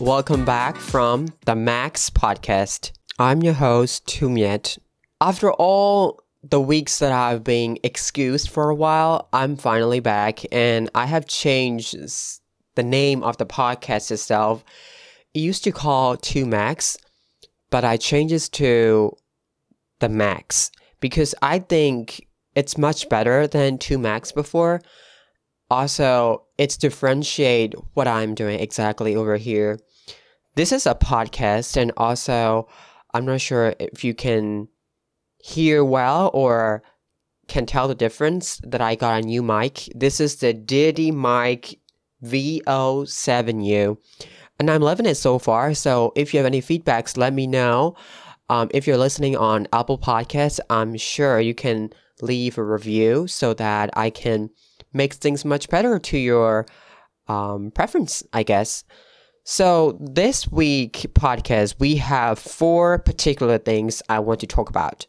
Welcome back from the Max Podcast. I'm your host, Tumiet. After all the weeks that I've been excused for a while, I'm finally back and I have changed the name of the podcast itself. It used to call 2 Max, but I changed it to the Max because I think it's much better than 2 Max before. Also, it's differentiate what I'm doing exactly over here. This is a podcast and also I'm not sure if you can hear well or can tell the difference that I got a new mic. This is the Deity Mic VO7U and I'm loving it so far. So if you have any feedbacks, let me know. Um, if you're listening on Apple Podcasts, I'm sure you can leave a review so that I can make things much better to your um, preference, I guess. So this week podcast, we have four particular things I want to talk about.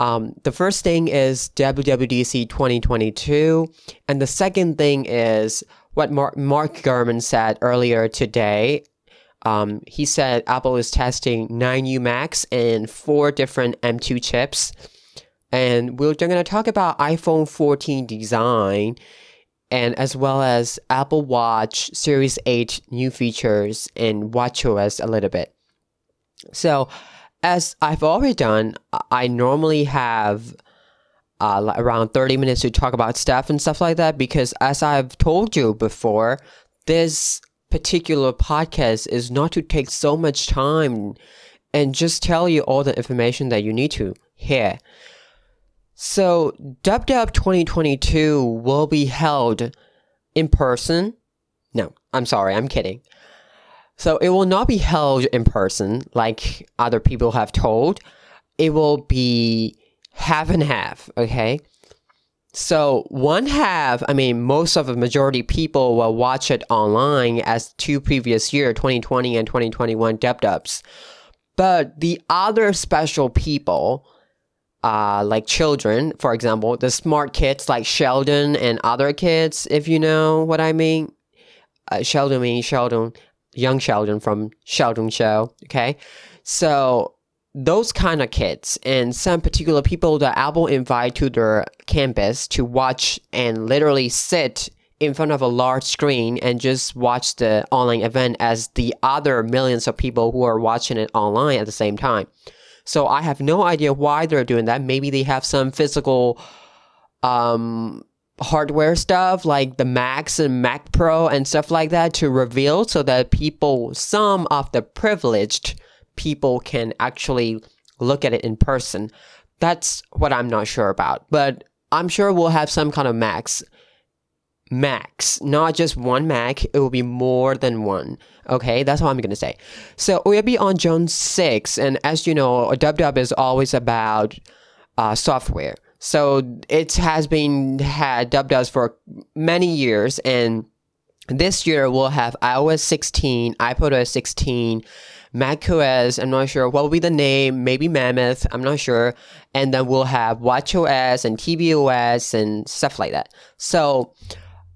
Um, the first thing is WWDC 2022, and the second thing is what Mark, Mark Gurman said earlier today. Um, he said Apple is testing 9U Max and four different M2 chips. And we're going to talk about iPhone 14 design and as well as Apple Watch Series 8 new features and WatchOS a little bit. So, as I've already done, I normally have uh, around 30 minutes to talk about stuff and stuff like that because, as I've told you before, this particular podcast is not to take so much time and just tell you all the information that you need to hear. So, DubDub 2022 will be held in person. No, I'm sorry, I'm kidding. So, it will not be held in person like other people have told. It will be half and half, okay? So, one half, I mean, most of the majority people will watch it online as two previous year, 2020 and 2021 DubDubs. But the other special people, uh, like children, for example, the smart kids like Sheldon and other kids, if you know what I mean. Uh, Sheldon means Sheldon, young Sheldon from Sheldon Show. Okay, so those kind of kids and some particular people that Apple invite to their campus to watch and literally sit in front of a large screen and just watch the online event as the other millions of people who are watching it online at the same time. So I have no idea why they're doing that. Maybe they have some physical um, hardware stuff like the Macs and Mac Pro and stuff like that to reveal so that people, some of the privileged people can actually look at it in person. That's what I'm not sure about. But I'm sure we'll have some kind of Macs max, not just one Mac. It will be more than one. Okay, that's all I'm gonna say. So we'll be on June 6, and as you know, DubDub is always about uh, software. So it has been had DubDubs for many years, and this year we'll have iOS 16, iPadOS 16, macOS. I'm not sure what will be the name. Maybe Mammoth. I'm not sure. And then we'll have WatchOS and tvOS and stuff like that. So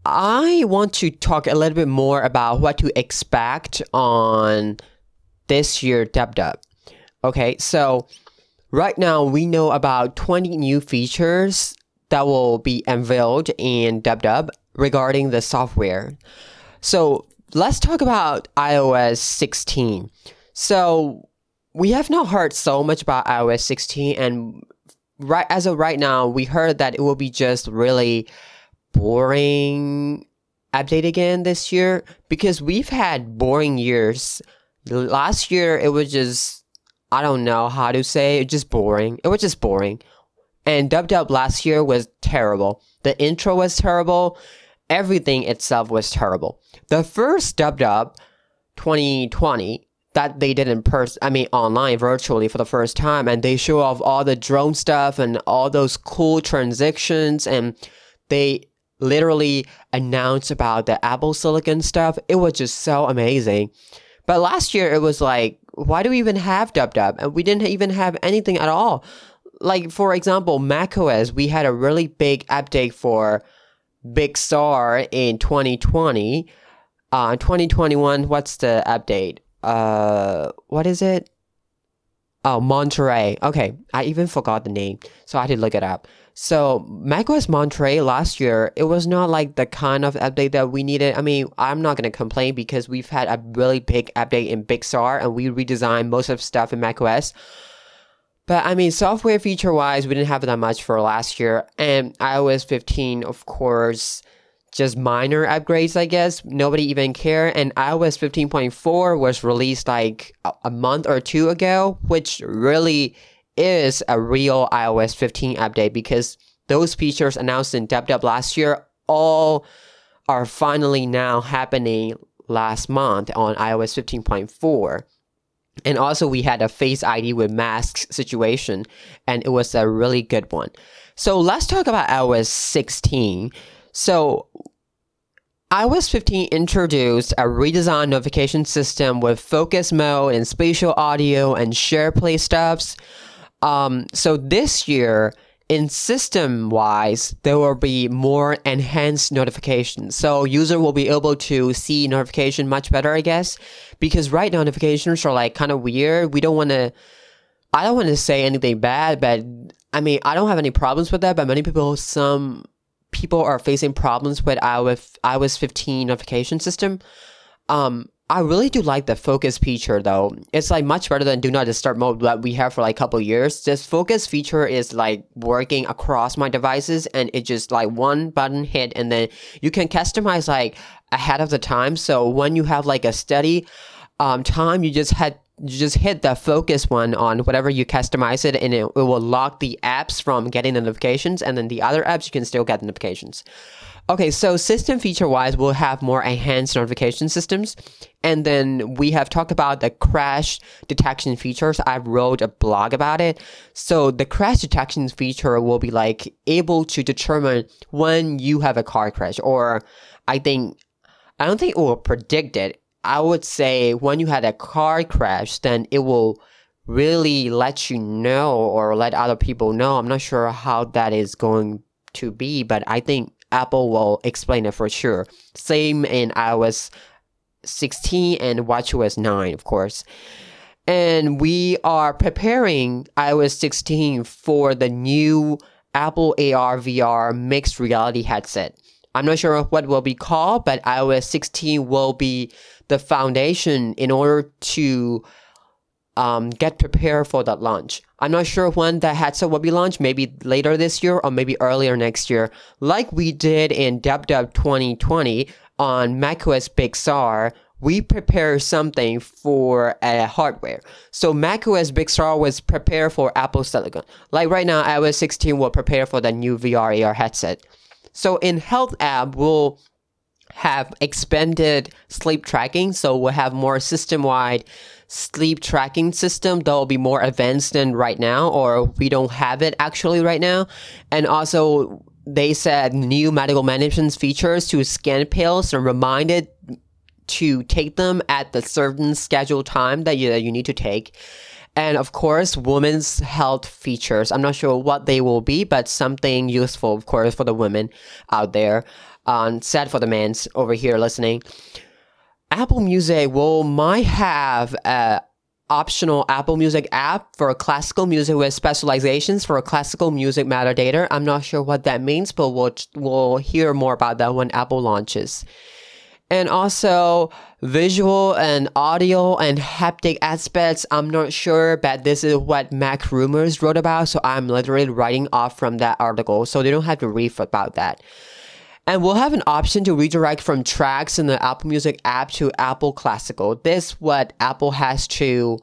I want to talk a little bit more about what to expect on this year DubDub. Okay, so right now we know about 20 new features that will be unveiled in DubDub regarding the software. So let's talk about iOS 16. So we have not heard so much about iOS 16 and right as of right now we heard that it will be just really boring update again this year because we've had boring years. Last year it was just I don't know how to say it, just boring. It was just boring. And Dub Dub last year was terrible. The intro was terrible. Everything itself was terrible. The first Dub Dub 2020 that they did in person, I mean online virtually for the first time and they show off all the drone stuff and all those cool transitions and they literally announced about the Apple Silicon stuff. It was just so amazing. But last year it was like, why do we even have DubDub? And we didn't even have anything at all. Like for example, macOS, we had a really big update for Big Sur in 2020. Uh, 2021, what's the update? Uh, what is it? Oh, Monterey. Okay, I even forgot the name, so I had to look it up. So macOS Monterey last year, it was not like the kind of update that we needed. I mean, I'm not gonna complain because we've had a really big update in Big Sur and we redesigned most of stuff in macOS. But I mean, software feature wise, we didn't have that much for last year. And iOS 15, of course, just minor upgrades, I guess. Nobody even care. And iOS 15.4 was released like a month or two ago, which really is a real iOS 15 update because those features announced in DubDub last year all are finally now happening last month on iOS 15.4. And also, we had a Face ID with masks situation, and it was a really good one. So, let's talk about iOS 16. So, iOS 15 introduced a redesigned notification system with focus mode and spatial audio and share play stuffs. Um, so this year, in system wise, there will be more enhanced notifications. So user will be able to see notification much better, I guess, because right notifications are like kind of weird. We don't want to, I don't want to say anything bad, but I mean, I don't have any problems with that, but many people, some people are facing problems with iOS, iOS 15 notification system. Um, I really do like the focus feature though. It's like much better than do not disturb mode that we have for like a couple years. This focus feature is like working across my devices and it just like one button hit and then you can customize like ahead of the time. So when you have like a steady um, time, you just had you just hit the focus one on whatever you customize it and it, it will lock the apps from getting the notifications and then the other apps you can still get notifications. Okay, so system feature wise, we'll have more enhanced notification systems. And then we have talked about the crash detection features. I wrote a blog about it. So the crash detection feature will be like able to determine when you have a car crash, or I think, I don't think it will predict it. I would say when you had a car crash, then it will really let you know or let other people know. I'm not sure how that is going to be, but I think Apple will explain it for sure. Same in iOS 16 and WatchOS 9, of course. And we are preparing iOS 16 for the new Apple AR VR mixed reality headset. I'm not sure what will be called, but iOS 16 will be the foundation in order to um, get prepared for that launch. I'm not sure when that headset will be launched, maybe later this year or maybe earlier next year, like we did in DubDub 2020 on macOS Big Sur. We prepared something for a hardware. So macOS Big Sur was prepared for Apple Silicon. Like right now, iOS 16 will prepare for the new VR AR headset. So in Health app, we'll have expanded sleep tracking. So we'll have more system wide sleep tracking system that will be more advanced than right now, or we don't have it actually right now. And also, they said new medical management features to scan pills and reminded to take them at the certain scheduled time that you, that you need to take. And of course, women's health features. I'm not sure what they will be, but something useful, of course, for the women out there. Um, sad for the men over here listening. Apple Music will might have a optional Apple Music app for classical music with specializations for classical music metadata. I'm not sure what that means, but we'll, we'll hear more about that when Apple launches. And also visual and audio and haptic aspects. I'm not sure, but this is what MacRumors wrote about, so I'm literally writing off from that article, so they don't have to read about that. And we'll have an option to redirect from tracks in the Apple Music app to Apple Classical. This what Apple has to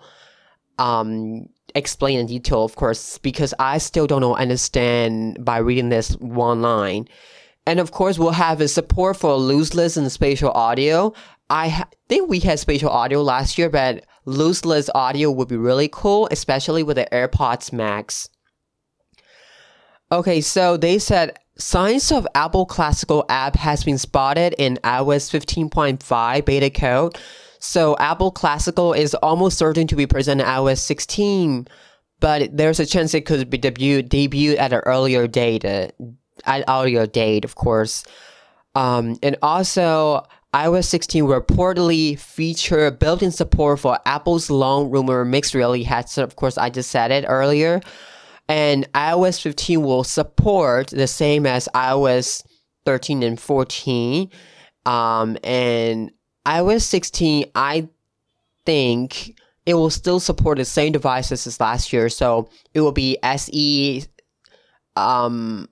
um, explain in detail, of course, because I still don't understand by reading this one line. And of course, we'll have a support for lossless and spatial audio. I ha- think we had spatial audio last year, but lossless audio would be really cool, especially with the AirPods Max. Okay, so they said Signs of Apple Classical app has been spotted in iOS 15.5 beta code. So Apple Classical is almost certain to be present in iOS 16, but there's a chance it could be debut debuted at an earlier date, uh, at earlier date, of course. Um, and also iOS 16 reportedly feature built-in support for Apple's long rumor mixed reality headset. Of course, I just said it earlier. And iOS 15 will support the same as iOS 13 and 14. Um, and iOS 16, I think it will still support the same devices as last year. So it will be SE, um,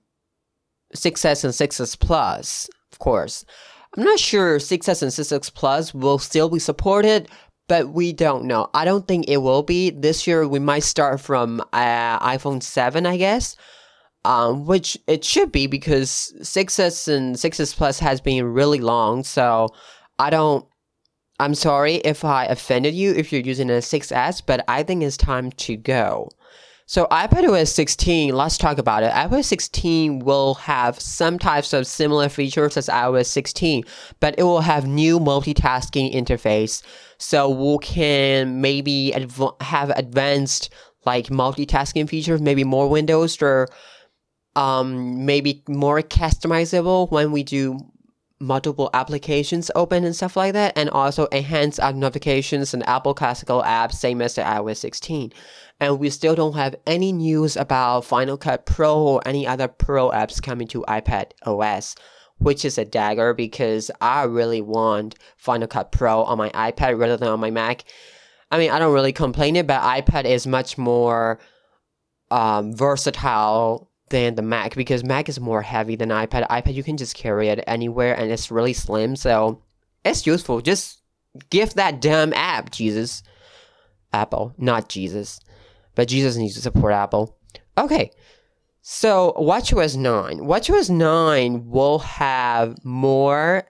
6S and 6S Plus, of course. I'm not sure 6S and 6S Plus will still be supported, but we don't know. I don't think it will be. This year we might start from uh, iPhone 7, I guess. Um, which it should be because 6S and 6S Plus has been really long, so I don't I'm sorry if I offended you if you're using a 6S, but I think it's time to go. So iPadOS 16, let's talk about it. iOS 16 will have some types of similar features as iOS 16, but it will have new multitasking interface. So we can maybe adv- have advanced like multitasking features, maybe more windows or um, maybe more customizable when we do multiple applications open and stuff like that, and also enhance notifications and Apple Classical apps, same as the iOS 16. And we still don't have any news about Final Cut Pro or any other Pro apps coming to iPad OS, which is a dagger because I really want Final Cut Pro on my iPad rather than on my Mac. I mean, I don't really complain it, but iPad is much more um, versatile than the Mac because Mac is more heavy than iPad. iPad you can just carry it anywhere and it's really slim, so it's useful. Just give that damn app, Jesus. Apple, not Jesus. But Jesus needs to support Apple. Okay. So WatchOS 9. WatchOS 9 will have more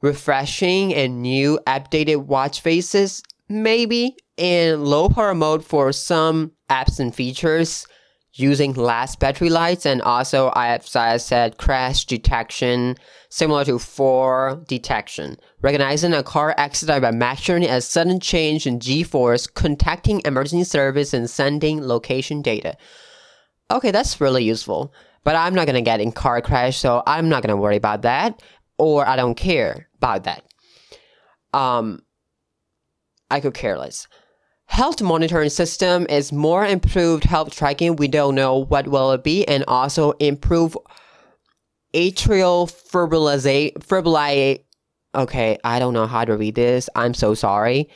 refreshing and new updated watch faces, maybe in low power mode for some apps and features using less battery lights and also as I said crash detection similar to fall detection. Recognizing a car accident by measuring a sudden change in g-force contacting emergency service and sending location data. Okay that's really useful but i'm not going to get in car crash so i'm not going to worry about that or i don't care about that. Um i could care less health monitoring system is more improved health tracking. We don't know what will it be, and also improve atrial fibrillation. Okay, I don't know how to read this. I'm so sorry.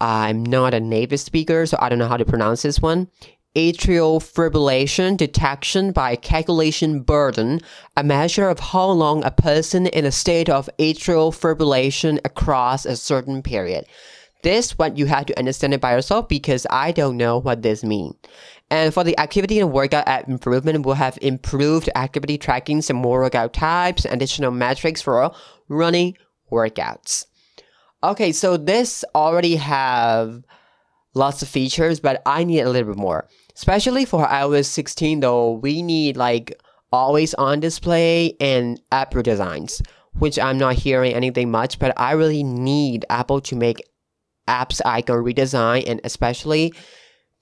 I'm not a native speaker, so I don't know how to pronounce this one. Atrial fibrillation detection by calculation burden, a measure of how long a person in a state of atrial fibrillation across a certain period. This one you have to understand it by yourself because I don't know what this means. And for the activity and workout app improvement, we'll have improved activity tracking, some more workout types, additional metrics for running workouts. Okay, so this already have lots of features, but I need a little bit more. Especially for iOS 16 though, we need like always on display and app redesigns, which I'm not hearing anything much, but I really need Apple to make apps icon redesign and especially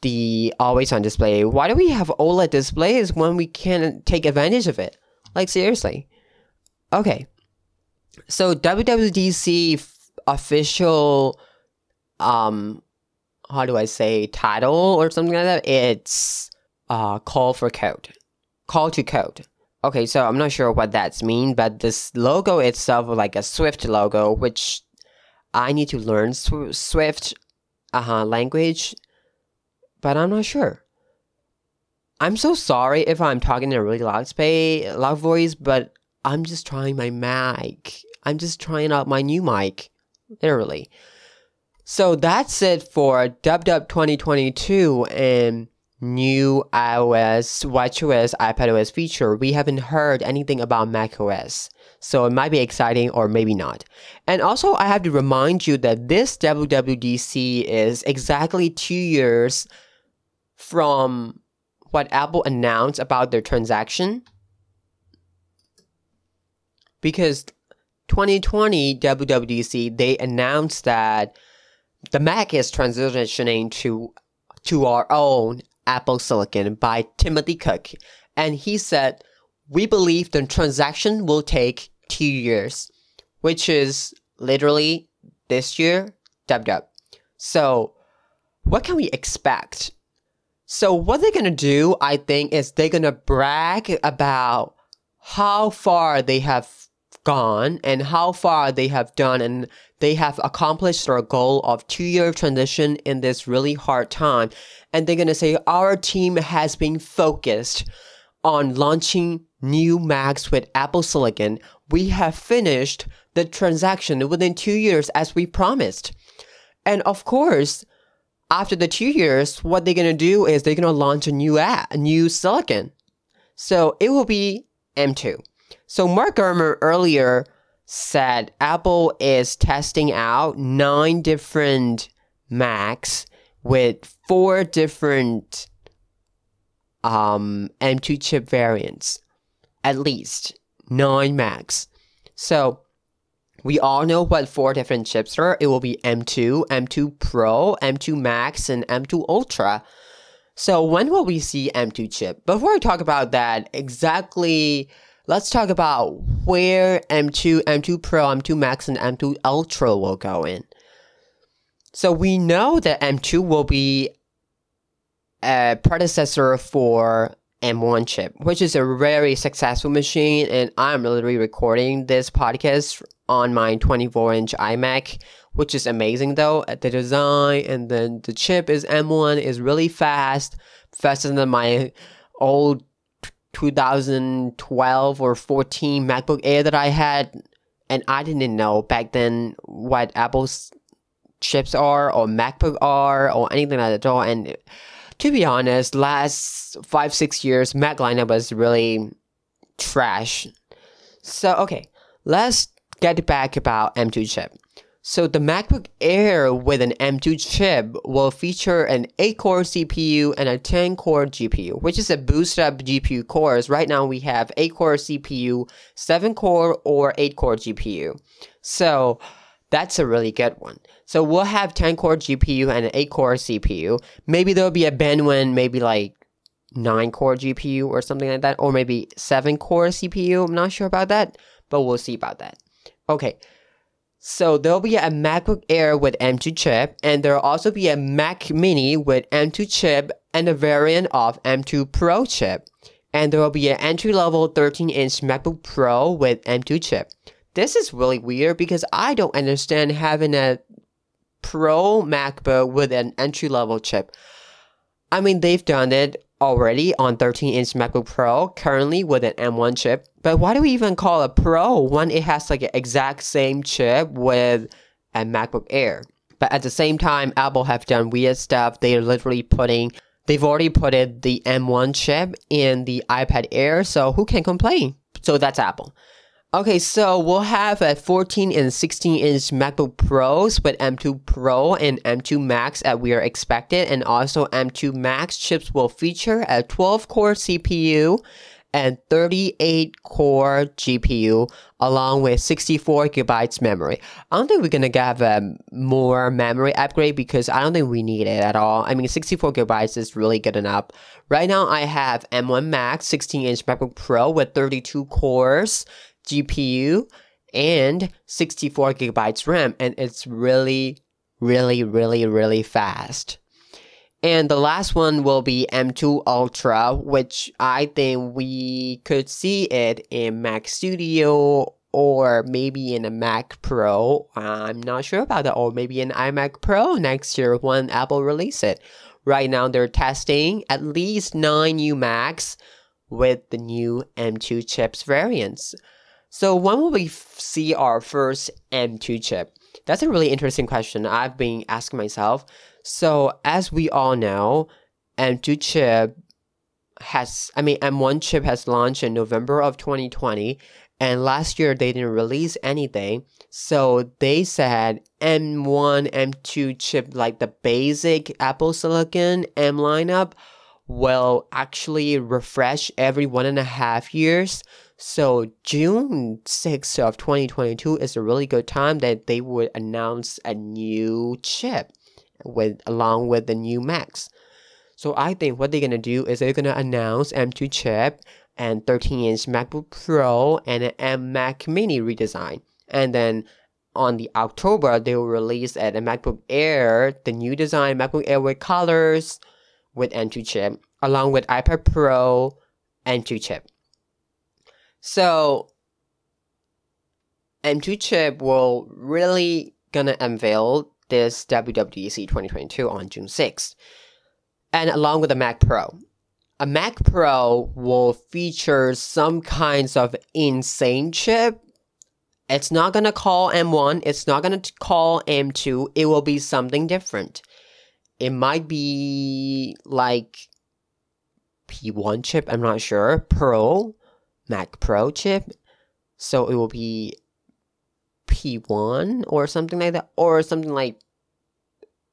the always on display. Why do we have OLED displays when we can take advantage of it? Like seriously. Okay. So WWDC official um how do I say title or something like that? It's uh call for code. Call to code. Okay, so I'm not sure what that's mean, but this logo itself like a Swift logo, which I need to learn Swift uh-huh, language, but I'm not sure. I'm so sorry if I'm talking in a really loud space, loud voice, but I'm just trying my mic. I'm just trying out my new mic, literally. So that's it for DubDub 2022 and new iOS, watchOS, iPadOS feature. We haven't heard anything about macOS. So it might be exciting or maybe not. And also, I have to remind you that this WWDC is exactly two years from what Apple announced about their transaction. Because 2020 WWDC, they announced that the Mac is transitioning to to our own Apple Silicon by Timothy Cook. And he said we believe the transaction will take two years. which is literally this year. Dub dub. So, what can we expect? So, what they're gonna do, I think, is they're gonna brag about how far they have gone and how far they have done and they have accomplished their goal of two year transition in this really hard time. And they're gonna say our team has been focused on launching new Macs with Apple Silicon. We have finished the transaction within two years as we promised. And of course, after the two years, what they're gonna do is they're gonna launch a new app, a new silicon. So it will be M2. So Mark Gurman earlier said Apple is testing out nine different Macs with four different um, M2 chip variants, at least nine Macs. So we all know what four different chips are. It will be M2, M2 Pro, M2 Max, and M2 Ultra. So when will we see M2 chip? Before I talk about that, exactly, let's talk about where M2, M2 Pro, M2 Max, and M2 Ultra will go in. So we know that M2 will be a predecessor for M1 chip, which is a very successful machine. And I'm literally recording this podcast on my 24 inch iMac, which is amazing though. at The design and then the chip is M1 is really fast, faster than my old 2012 or 14 MacBook Air that I had. And I didn't know back then what Apple's chips are or MacBook are or anything like that at all. And to be honest, last five, six years, Mac lineup was really trash. So, okay, let's get back about M2 chip. So the MacBook Air with an M2 chip will feature an 8-core CPU and a 10-core GPU, which is a boost up GPU cores. Right now we have 8-core CPU, 7-core or 8-core GPU. So that's a really good one. So we'll have 10 core GPU and an 8 core CPU. Maybe there'll be a Benwin, maybe like 9 core GPU or something like that, or maybe 7 core CPU. I'm not sure about that, but we'll see about that. Okay. So there'll be a MacBook Air with M2 chip, and there'll also be a Mac Mini with M2 chip and a variant of M2 Pro chip. And there will be an entry level 13 inch MacBook Pro with M2 chip. This is really weird because I don't understand having a Pro MacBook with an entry level chip. I mean, they've done it already on 13 inch MacBook Pro, currently with an M1 chip. But why do we even call it Pro when it has like an exact same chip with a MacBook Air? But at the same time, Apple have done weird stuff. They're literally putting, they've already put it, the M1 chip in the iPad Air, so who can complain? So that's Apple. Okay, so we'll have a 14 and 16 inch MacBook Pros with M2 Pro and M2 Max as we are expected, and also M2 Max chips will feature a 12 core CPU and 38 core GPU along with 64 gigabytes memory. I don't think we're gonna have a um, more memory upgrade because I don't think we need it at all. I mean, 64 gigabytes is really good enough. Right now, I have M1 Max 16 inch MacBook Pro with 32 cores. GPU and 64 gigabytes RAM, and it's really, really, really, really fast. And the last one will be M2 Ultra, which I think we could see it in Mac Studio or maybe in a Mac Pro. I'm not sure about that, or maybe an iMac Pro next year when Apple release it. Right now, they're testing at least nine new Macs with the new M2 chips variants. So when will we see our first M2 chip? That's a really interesting question I've been asking myself. So as we all know, M2 chip has, I mean, M1 chip has launched in November of 2020, and last year they didn't release anything. So they said M1, M2 chip, like the basic Apple Silicon M lineup, will actually refresh every one and a half years. So June 6th of 2022 is a really good time that they would announce a new chip with along with the new Macs. So I think what they're gonna do is they're gonna announce M2 chip and 13 inch MacBook Pro and an M Mac Mini redesign. And then on the October, they will release at a MacBook Air, the new design MacBook Air with colors with M2 chip, along with iPad Pro M2 chip. So M2 chip will really gonna unveil this WWDC 2022 on June 6th. And along with the Mac Pro. A Mac Pro will feature some kinds of insane chip. It's not gonna call M1, it's not gonna call M2, it will be something different. It might be like P1 chip, I'm not sure. Pro, Mac Pro chip. So it will be P1 or something like that, or something like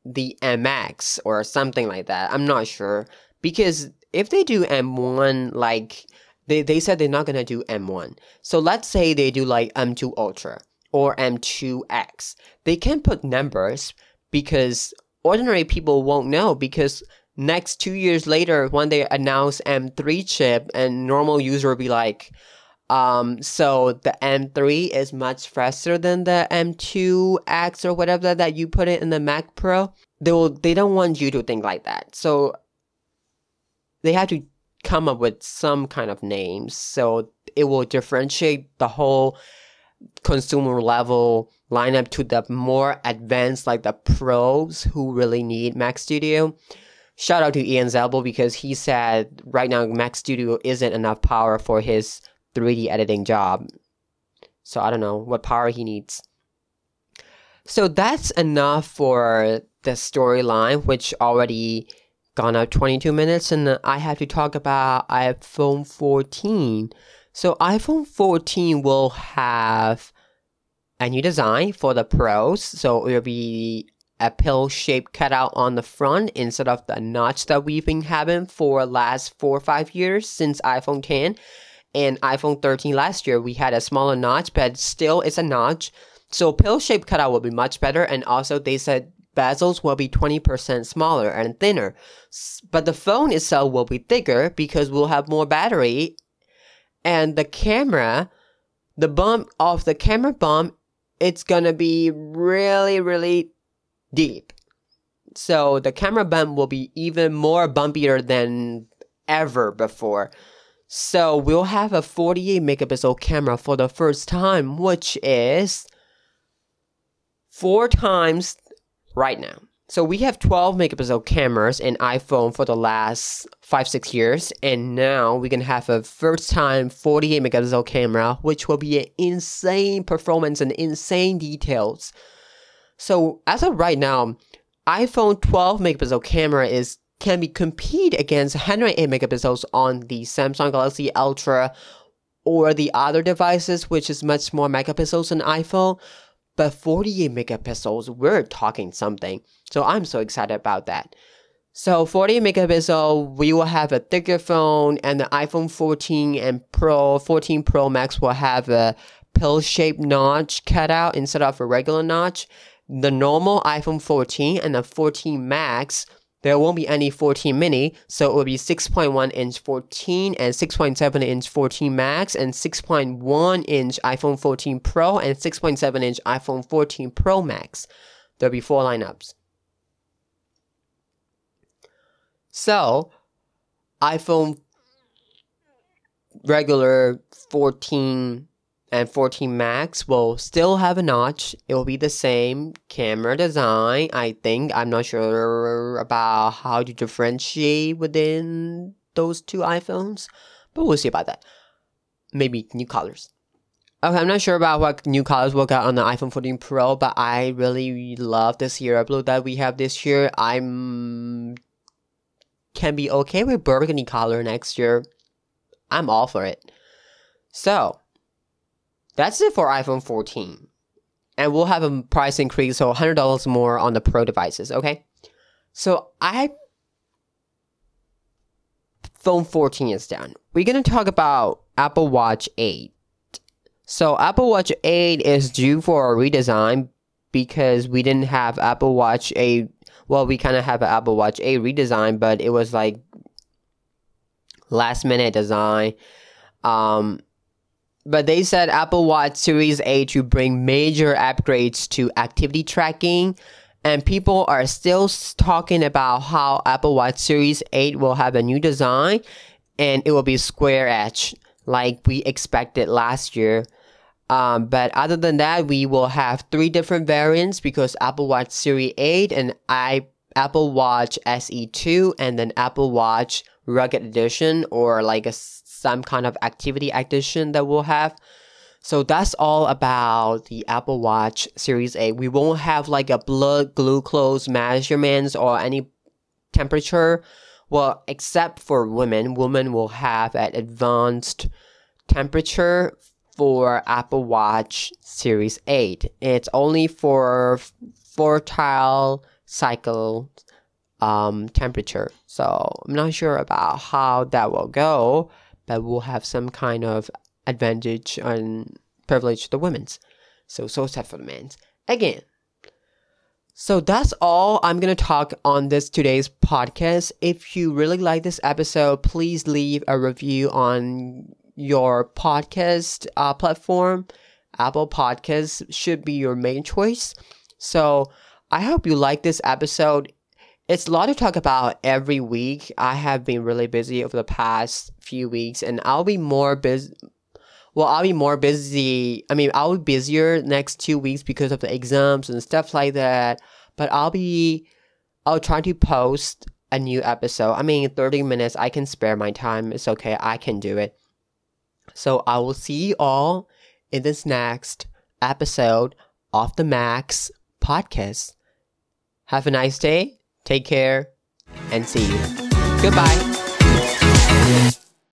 the MX or something like that. I'm not sure because if they do M1, like they, they said they're not gonna do M1. So let's say they do like M2 Ultra or M2X. They can put numbers because ordinary people won't know because next two years later when they announce M3 chip and normal user will be like, um, so the M3 is much faster than the M2X or whatever that you put it in the Mac Pro. They will, they don't want you to think like that. So they have to come up with some kind of names so it will differentiate the whole consumer level lineup to the more advanced like the pros who really need Mac Studio. Shout out to Ian Zelbo because he said right now Mac Studio isn't enough power for his 3D editing job. So I don't know what power he needs. So that's enough for the storyline, which already gone up 22 minutes, and I have to talk about iPhone 14. So iPhone 14 will have a new design for the pros. So it will be a pill shaped cutout on the front instead of the notch that we've been having for last four or five years since iPhone 10 and iPhone 13 last year, we had a smaller notch, but still it's a notch. So pill shaped cutout will be much better. And also they said bezels will be 20% smaller and thinner. But the phone itself will be thicker because we'll have more battery. And the camera, the bump of the camera bump, it's gonna be really, really deep. So the camera bump will be even more bumpier than ever before. So we'll have a 48 megapixel camera for the first time, which is four times right now. So we have 12 megapixel cameras in iPhone for the last five, six years. And now we can have a first time 48 megapixel camera, which will be an insane performance and insane details. So as of right now, iPhone 12 megapixel camera is can be compete against 108 megapixels on the Samsung Galaxy Ultra or the other devices, which is much more megapixels than iPhone. But 48 megapixels, we're talking something. So I'm so excited about that. So 40 megapixel, we will have a thicker phone, and the iPhone 14 and Pro, 14 Pro Max will have a pill-shaped notch cut out instead of a regular notch. The normal iPhone 14 and the 14 Max there won't be any 14 mini, so it will be 6.1 inch 14 and 6.7 inch 14 Max and 6.1 inch iPhone 14 Pro and 6.7 inch iPhone 14 Pro Max. There'll be four lineups. So, iPhone regular 14 and 14 Max will still have a notch. It will be the same camera design, I think. I'm not sure about how to differentiate within those two iPhones, but we'll see about that. Maybe new colors. Okay, I'm not sure about what new colors we'll get on the iPhone 14 Pro, but I really love the Sierra Blue that we have this year. I'm can be okay with burgundy color next year. I'm all for it. So, that's it for iPhone 14. And we'll have a price increase, so $100 more on the Pro devices, okay? So I phone 14 is done. We're going to talk about Apple Watch 8. So Apple Watch 8 is due for a redesign because we didn't have Apple Watch 8. Well, we kind of have an Apple Watch 8 redesign, but it was like last minute design. Um, but they said Apple Watch Series 8 to bring major upgrades to activity tracking. And people are still talking about how Apple Watch Series 8 will have a new design and it will be square edge like we expected last year. Um, but other than that, we will have three different variants because Apple Watch Series 8 and I Apple Watch SE2 and then Apple Watch Rugged Edition or like a, some kind of activity addition that we'll have. So that's all about the Apple Watch Series 8. We won't have like a blood glucose measurements or any temperature. Well, except for women, women will have an advanced temperature for Apple Watch Series 8. It's only for fertile cycle um, temperature. So I'm not sure about how that will go, but we'll have some kind of advantage and privilege to the women's. So so sad for the men's. Again. So that's all I'm gonna talk on this today's podcast. If you really like this episode, please leave a review on your podcast uh, platform. Apple Podcasts should be your main choice. So I hope you like this episode. It's a lot to talk about every week. I have been really busy over the past few weeks, and I'll be more busy. Well, I'll be more busy. I mean, I'll be busier next two weeks because of the exams and stuff like that. But I'll be, I'll try to post a new episode. I mean, 30 minutes, I can spare my time. It's okay. I can do it. So I will see you all in this next episode of the Max podcast. Have a nice day, take care, and see you. Goodbye.